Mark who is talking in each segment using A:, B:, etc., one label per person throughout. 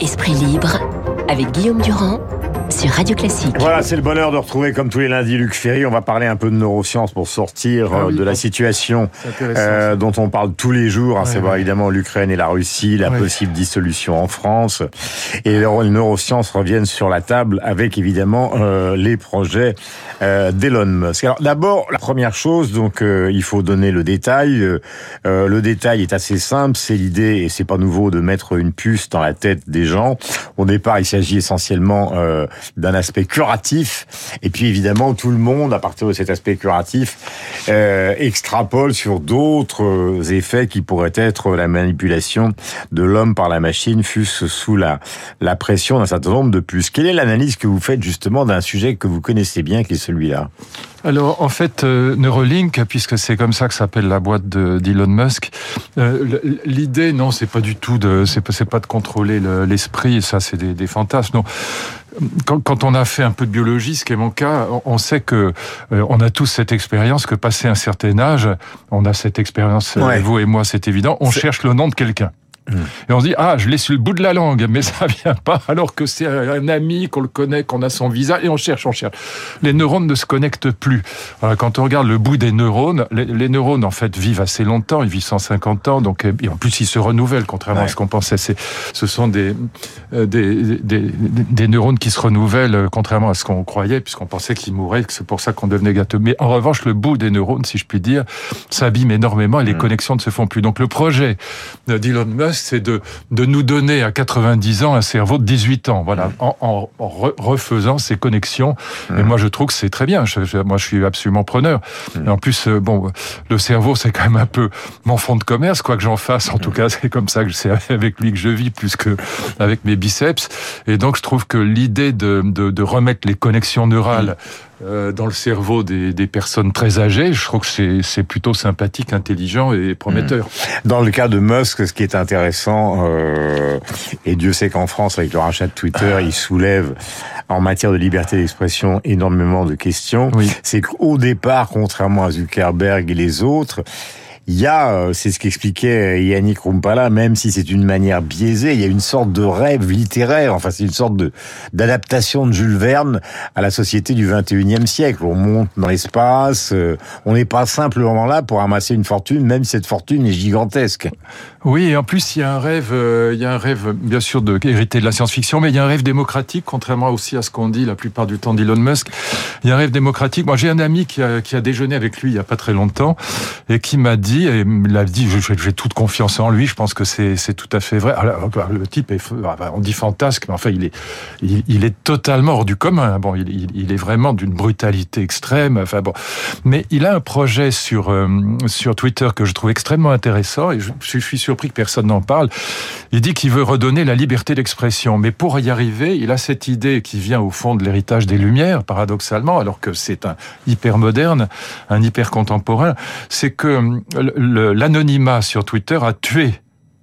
A: Esprit libre avec Guillaume Durand sur Radio Classique.
B: Voilà, c'est le bonheur de retrouver comme tous les lundis Luc Ferry. On va parler un peu de neurosciences pour sortir
C: Ah oui,
B: euh, de la situation euh, dont on parle tous les jours. hein.
C: Ouais,
B: c'est
C: ouais.
B: évidemment l'Ukraine et la Russie, la
C: Ouais.
B: possible dissolution en France. Et les neurosciences reviennent sur la table avec évidemment euh, les projets euh, d'Elon Musk. Alors d'abord, la première chose, donc euh, il faut donner le détail. Euh, le détail est assez simple, c'est l'idée, et c'est pas nouveau, de mettre une puce dans la tête des gens. Au départ, il s'agit essentiellement euh, d'un aspect curatif, et puis évidemment, tout le monde, à partir de cet aspect curatif, euh, extrapole sur d'autres euh, effets qui pourraient être la manipulation de l'homme par la machine, fût-ce sous la, la pression d'un certain nombre de puces. Quelle est l'analyse que vous faites justement d'un sujet que vous connaissez bien, qui est celui-là?
C: Alors, en fait, euh, Neuralink, puisque c'est comme ça que s'appelle la boîte de- d'Elon Musk, euh, l'idée, non, c'est pas du tout de, c'est pas, pas de contrôler le- l'esprit, ça, c'est des, des fantasmes. Non. Quand, quand on a fait un peu de biologie, ce qui est mon cas, on- sait que euh, on a tous cette expérience que passé un certain âge, on a cette expérience, euh,
B: Ouais.
C: vous et moi, c'est évident, on cherche le nom de quelqu'un. Et on se dit, ah, je l'ai sur le bout de la langue, mais ça vient pas, alors que c'est un ami, qu'on le connaît, qu'on a son visage, et on cherche, on cherche. Les neurones ne se connectent plus. Voilà, quand on regarde le bout des neurones, les, les neurones, en fait, vivent assez longtemps, ils vivent 150 ans, donc, et en plus, ils se renouvellent, contrairement
B: Ouais.
C: à ce qu'on pensait. C'est, ce sont des, euh, des, des, des neurones qui se renouvellent, euh, contrairement à ce qu'on croyait, puisqu'on pensait qu'ils mouraient, que c'est pour ça qu'on devenait gâteux. Mais en revanche, le bout des neurones, si je puis dire, s'abîme énormément et les connexions ne se font plus. Donc, le projet euh, d'Elon Musk, c'est de, de nous donner à 90 ans un cerveau de 18 ans, voilà, en, en- en re- refaisant ces connexions. Et moi, je trouve que c'est très bien. Je- je- moi, je suis absolument preneur. Et en plus, euh, bon, le cerveau, c'est quand même un peu mon fond de commerce, quoi que j'en fasse. En tout cas, c'est comme ça que c'est avec lui que je vis, plus que avec mes biceps. Et donc, je trouve que l'idée de, de, de remettre les connexions neurales euh, dans le cerveau des, des personnes très âgées, je trouve que c'est c'est plutôt sympathique, intelligent et prometteur.
B: Dans le cas de Musk, ce qui est intéressant, euh, et Dieu sait qu'en France, avec le rachat de Twitter, il soulève en matière de liberté d'expression énormément de questions.
C: Oui.
B: C'est qu'au départ, contrairement à Zuckerberg et les autres, il y a, euh, c'est ce qu'expliquait Yannick Rumpala, même si c'est une manière biaisée, il y a une sorte de rêve littéraire, enfin c'est une sorte d'adaptation de Jules Verne à la société du 21e siècle. On monte dans l'espace, euh, on n'est pas simplement là pour amasser une fortune, même si cette fortune est gigantesque.
C: Oui, et en plus, il y a un rêve, euh, il y a un rêve, bien sûr, de hériter de la science-fiction, mais il y a un rêve démocratique, contrairement aussi à ce qu'on dit la plupart du temps d'Elon Musk. Il y a un rêve démocratique. Moi, j'ai un ami qui a, qui a déjeuné avec lui il y a pas très longtemps et qui m'a dit, et il a dit, j'ai toute confiance en lui, je pense que c'est tout à fait vrai. Alors, le type est, on dit fantasque, mais enfin, il est, il, est totalement hors du commun. Bon, il, est vraiment d'une brutalité extrême. Enfin bon, mais il a un projet sur euh, Twitter que je trouve extrêmement intéressant et je, suis surpris que personne n'en parle. Il dit qu'il veut redonner la liberté d'expression, mais pour y arriver, il a cette idée qui vient au fond de l'héritage des Lumières, paradoxalement, alors que c'est un hyper moderne, un hyper contemporain. C'est que le- l'anonymat sur Twitter a tué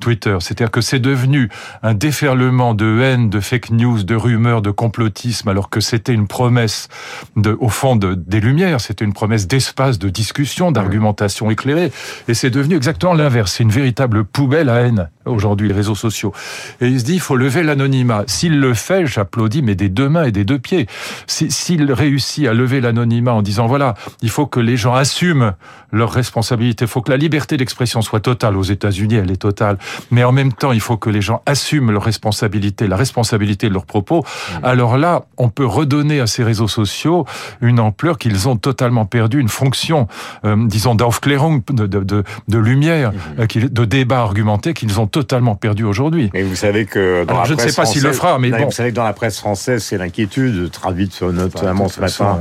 C: Twitter. C'est-à-dire que c'est devenu un déferlement de haine, de fake news, de rumeurs, de complotisme, alors que c'était une promesse, de, au fond, de, des Lumières. C'était une promesse d'espace, de discussion, d'argumentation éclairée. Et c'est devenu exactement l'inverse. C'est une véritable poubelle à haine, aujourd'hui, les réseaux sociaux. Et il se dit, il faut lever l'anonymat. S'il le fait, j'applaudis, mais des deux mains et des deux pieds. Si- S'il réussit à lever l'anonymat en disant, voilà, il faut que les gens assument leurs responsabilités, il faut que la liberté d'expression soit totale. Aux États-Unis, elle est totale. Mais en même temps, il faut que les gens assument leurs responsabilités, la responsabilité de leurs propos. Alors là, on peut redonner à ces réseaux sociaux une ampleur qu'ils ont totalement perdu, une fonction, euh, disons, d'Aufklärung, de, de, de, de lumière, euh, qu'ils- de débat argumenté qu'ils ont totalement perdu aujourd'hui.
B: Mais vous savez que dans
C: Alors,
B: la
C: je ne sais pas s'il le fera, mais
B: Non,
C: bon.
B: Vous savez que dans la presse française, c'est l'inquiétude, traduite sur- notamment ce matin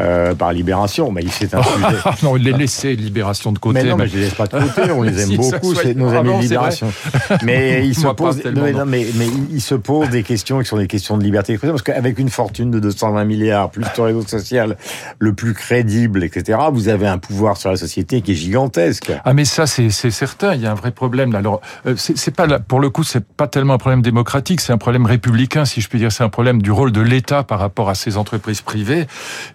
B: euh, par Libération. Mais c'est un sujet.
C: Ah non, il les laissé Libération de côté.
B: Mais non, mais je les laisse pas de côté, on les aime
C: Si,
B: beaucoup, c'est nos amis. Libération. Mais il se pose, mais,
C: non.
B: non, mais, mais il se pose des questions qui sont des questions de liberté d'expression, parce qu'avec une fortune de 220 milliards, plus le réseau social le plus crédible, etc., vous avez un pouvoir sur la société qui est gigantesque.
C: Ah mais ça c'est certain, il y a un vrai problème là. Alors euh, c'est pas pour le coup c'est pas tellement un problème démocratique, c'est un problème républicain si je puis dire, c'est un problème du rôle de l'État par rapport à ces entreprises privées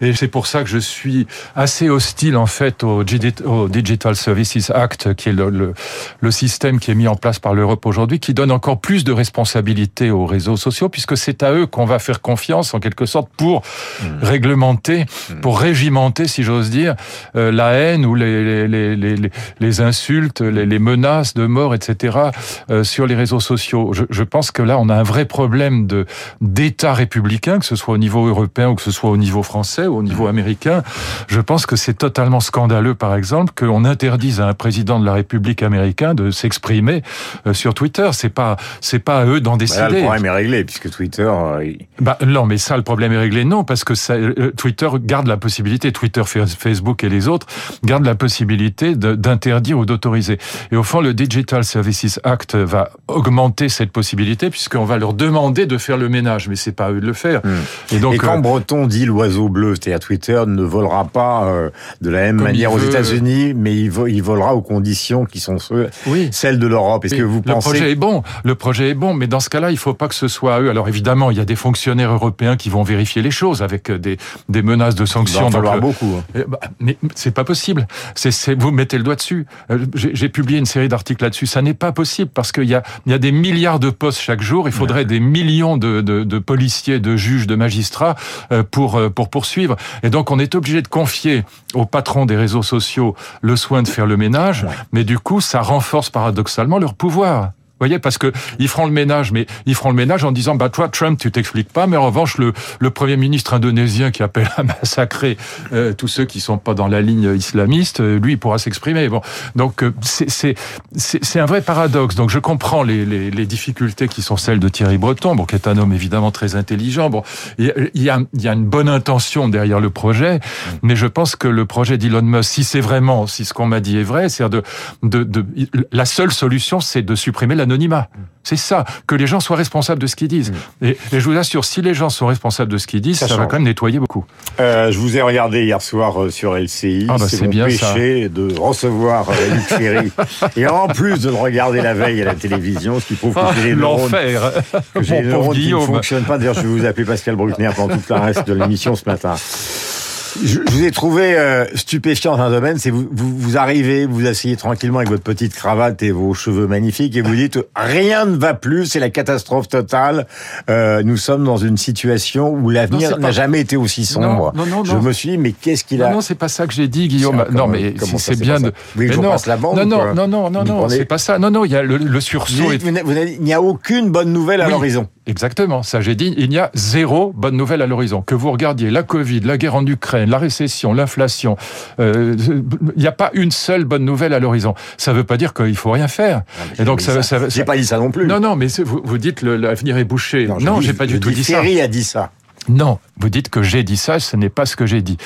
C: et c'est pour ça que je suis assez hostile en fait au, Digi- au Digital Services Act qui est le, le, le système qui est mis en place par l'Europe aujourd'hui, qui donne encore plus de responsabilités aux réseaux sociaux, puisque c'est à eux qu'on va faire confiance, en quelque sorte, pour mmh. réglementer, mmh. pour régimenter, si j'ose dire, euh, la haine ou les, les, les, les insultes, les, menaces de mort, etc., euh, sur les réseaux sociaux. Je, je, pense que là, on a un vrai problème de d'État républicain, que ce soit au niveau européen ou que ce soit au niveau français ou au niveau américain. Je pense que c'est totalement scandaleux, par exemple, qu'on interdise à un président de la République américain de s'exprimer sur Twitter. C'est pas, c'est pas à eux d'en décider. Bah
B: le problème est réglé puisque Twitter. Euh,
C: bah non, mais ça, le problème est réglé. Non, parce que ça, euh, Twitter garde la possibilité, Twitter, Facebook et les autres gardent la possibilité d'interdire ou d'autoriser. Et au fond, le Digital Services Act va augmenter cette possibilité puisqu'on va leur demander de faire le ménage, mais c'est pas à eux de le faire.
B: Hmm. Et donc, et quand Breton dit l'oiseau bleu, c'est-à-dire Twitter ne volera pas de la même manière aux États-Unis, mais il, il volera aux conditions qui sont celles de l'Europe. Vous
C: pensez Le projet est bon. Le projet est bon, mais dans ce cas-là, il faut pas que ce soit à eux. Alors évidemment, il y a des fonctionnaires européens qui vont vérifier les choses avec euh, des, des menaces de sanctions.
B: Il va en beaucoup. Hein.
C: Eh, bah, mais c'est pas possible. C'est vous mettez le doigt dessus. Euh, j'ai publié une série d'articles là-dessus. Ça n'est pas possible parce qu'il y a, il y a des milliards de postes chaque jour. Il faudrait des millions de, de, de, policiers, de juges, de magistrats euh, pour pour poursuivre. Et donc on est obligé de confier aux patrons des réseaux sociaux le soin de faire le ménage, mais du coup, ça renforce paradoxalement pouvoir voyez, parce que ils feront le ménage, mais ils feront le ménage en disant, bah toi, Trump, tu t'expliques pas, mais en revanche, le, le premier ministre indonésien qui appelle à massacrer euh, tous ceux qui sont pas dans la ligne islamiste, euh, lui, il pourra s'exprimer. Bon, donc euh, c'est c'est un vrai paradoxe. Donc je comprends les, les, les, difficultés qui sont celles de Thierry Breton, bon, qui est un homme évidemment très intelligent. Bon, il y a, il y a une bonne intention derrière le projet, mais je pense que le projet d'Elon Musk, si c'est vraiment, si ce qu'on m'a dit est vrai, c'est de, de, de, la seule solution, c'est de supprimer la c'est ça, que les gens soient responsables de ce qu'ils disent. Mm. Et, je vous assure, si les gens sont responsables de ce qu'ils disent, ça, va quand même nettoyer beaucoup.
B: Euh, je vous ai regardé hier soir euh, sur LCI. Ah bah c'est bien péché de recevoir euh, Luc Ferry. et en plus de le regarder la veille à la télévision, ce qui prouve que ah,
C: j'ai les L'enfer
B: Que j'ai les neurones qui ne fonctionnent pas. D'ailleurs, je vais vous appeler Pascal Bruckner pendant toute la reste de l'émission ce matin. Je, vous ai trouvé euh, stupéfiant dans un domaine, c'est vous, vous, vous arrivez, vous asseyez tranquillement avec votre petite cravate et vos cheveux magnifiques et vous dites rien ne va plus, c'est la catastrophe totale. Euh, nous sommes dans une situation où l'avenir n'a jamais été aussi sombre. Non, non, non, je me suis dit mais qu'est-ce qu'il a
C: Non, c'est pas ça que j'ai dit, Guillaume. Non, mais c'est bien de.
B: Oui, je
C: non,
B: la bande.
C: Non, non, non, non, non, non, c'est pas ça. Non, non, il y a le, le sursaut.
B: il n'y a aucune bonne nouvelle à l'horizon.
C: Exactement, ça j'ai dit, il y a zéro bonne nouvelle à l'horizon. Que vous regardiez la Covid, la guerre en Ukraine, la récession, l'inflation, euh, il n'y a pas une seule bonne nouvelle à l'horizon. Ça ne veut pas dire qu'il faut rien faire.
B: Et donc ça, ça, j'ai pas dit ça non plus.
C: Non, non, mais vous, vous dites l'avenir est bouché. Non, j'ai pas du tout dit ça.
B: a dit ça.
C: Non, vous dites que j'ai dit ça, ce n'est pas ce que j'ai dit.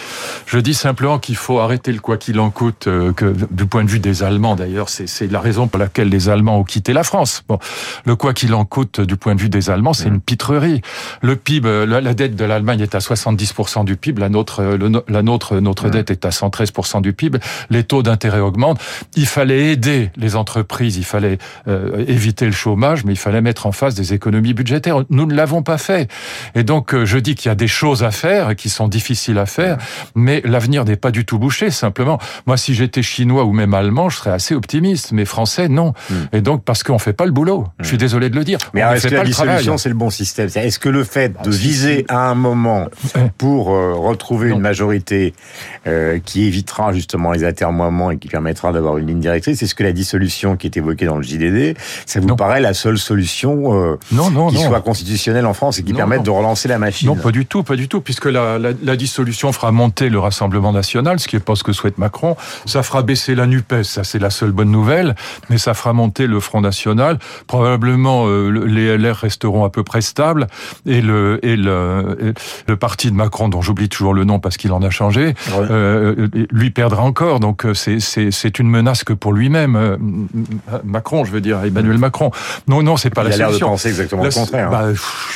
C: Je dis simplement qu'il faut arrêter le quoi qu'il en coûte, euh, que du point de vue des Allemands d'ailleurs, c'est la raison pour laquelle les Allemands ont quitté la France. Bon, le quoi qu'il en coûte du point de vue des Allemands, c'est une pitrerie. Le PIB, euh, la, dette de l'Allemagne est à 70% du PIB, la nôtre, euh, la nôtre, notre dette est à 113% du PIB. Les taux d'intérêt augmentent. Il fallait aider les entreprises, il fallait éviter le chômage, mais il fallait mettre en face des économies budgétaires. Nous ne l'avons pas fait. Et donc, je qu'il y a des choses à faire et qui sont difficiles à faire, mais l'avenir n'est pas du tout bouché. Simplement, moi, si j'étais chinois ou même allemand, je serais assez optimiste, mais français, non. Hmm. Et donc, parce qu'on fait pas le boulot. Je suis hmm. désolé de le dire.
B: Mais est-ce que la dissolution, c'est le bon système? Est-ce que le fait de ah, viser à un moment pour euh, retrouver une majorité euh, qui évitera justement les atermoiements et qui permettra d'avoir une ligne directrice, est-ce que la dissolution qui est évoquée dans le JDD, ça vous paraît la seule solution euh, non, non, qui soit constitutionnelle en France et qui permette de relancer la machine?
C: Pas du tout, pas du tout, puisque la, la, dissolution fera monter le Rassemblement national, ce qui n'est pas ce que souhaite Macron. Ça fera baisser la NUPES, ça c'est la seule bonne nouvelle, mais ça fera monter le Front national. Probablement, euh, les LR resteront à peu près stables, et le, et le, le parti de Macron, dont j'oublie toujours le nom parce qu'il en a changé, euh, lui perdra encore. Donc euh, c'est une menace que pour lui-même, Macron, je veux dire, Emmanuel Macron. Non, non, c'est pas
B: Il
C: la
B: a
C: solution.
B: de penser exactement le contraire.
C: Bah,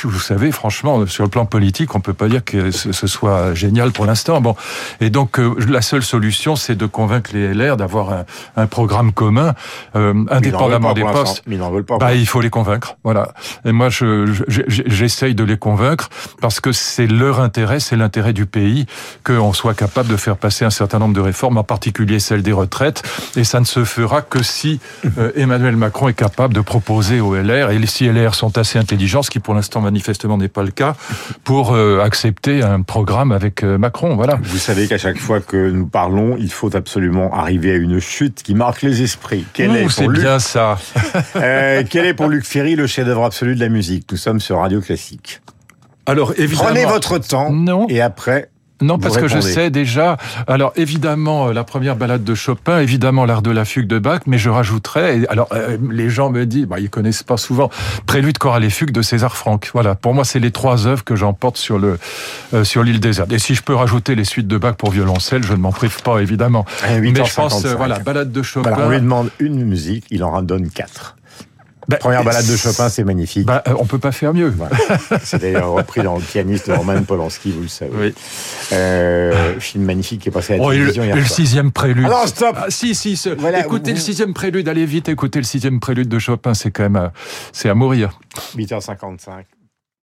C: vous savez, franchement, sur le plan politique, politique, on peut pas dire que ce soit génial pour l'instant. Bon, et donc la seule solution, c'est de convaincre les LR d'avoir un, un, programme commun, indépendamment des postes.
B: Mais ils n'en veulent pas.
C: Bah, il faut les convaincre. Voilà. Et moi, je, j'essaye de les convaincre parce que c'est leur intérêt, c'est l'intérêt du pays qu'on soit capable de faire passer un certain nombre de réformes, en particulier celle des retraites. Et ça ne se fera que si euh, Emmanuel Macron est capable de proposer aux LR, et si LR sont assez intelligents, ce qui pour l'instant manifestement n'est pas le cas, pour euh, accepter un programme avec euh, Macron. Voilà.
B: Vous savez qu'à chaque fois que nous parlons, il faut absolument arriver à une chute qui marque les esprits.
C: Quelle est c'est bien ça.
B: quel est pour Luc Ferry le chef-d'œuvre absolu de la musique? Nous sommes sur Radio Classique.
C: Alors évidemment.
B: Prenez votre temps.
C: Non.
B: Et après,
C: non, parce que je sais déjà. Alors évidemment, euh, la première balade de Chopin, évidemment l'art de la fugue de Bach, mais je rajouterais. Alors euh, les gens me disent, bah, ils connaissent pas souvent. Prélude, chorale et fugue de César Franck. Voilà. Pour moi, c'est les trois œuvres que j'emporte sur le euh, sur l'île déserte. Et si je peux rajouter les suites de Bach pour violoncelle, je ne m'en prive pas évidemment.
B: mais
C: je pense, voilà, balade de Chopin.
B: on lui demande une musique, il en donne quatre. Bah, Première balade de Chopin, c'est magnifique.
C: Bah, euh, on peut pas faire mieux. Voilà.
B: C'est d'ailleurs repris dans le pianiste de Roman Polanski, vous le savez. Oui. Euh, film magnifique qui est passé à la oh, télévision
C: le,
B: hier
C: le sixième prélude.
B: Alors stop.
C: Ah, si si. écoutez le sixième prélude. Allez vite, écoutez le sixième prélude de Chopin. C'est quand même, euh, c'est à mourir.
B: 8h55.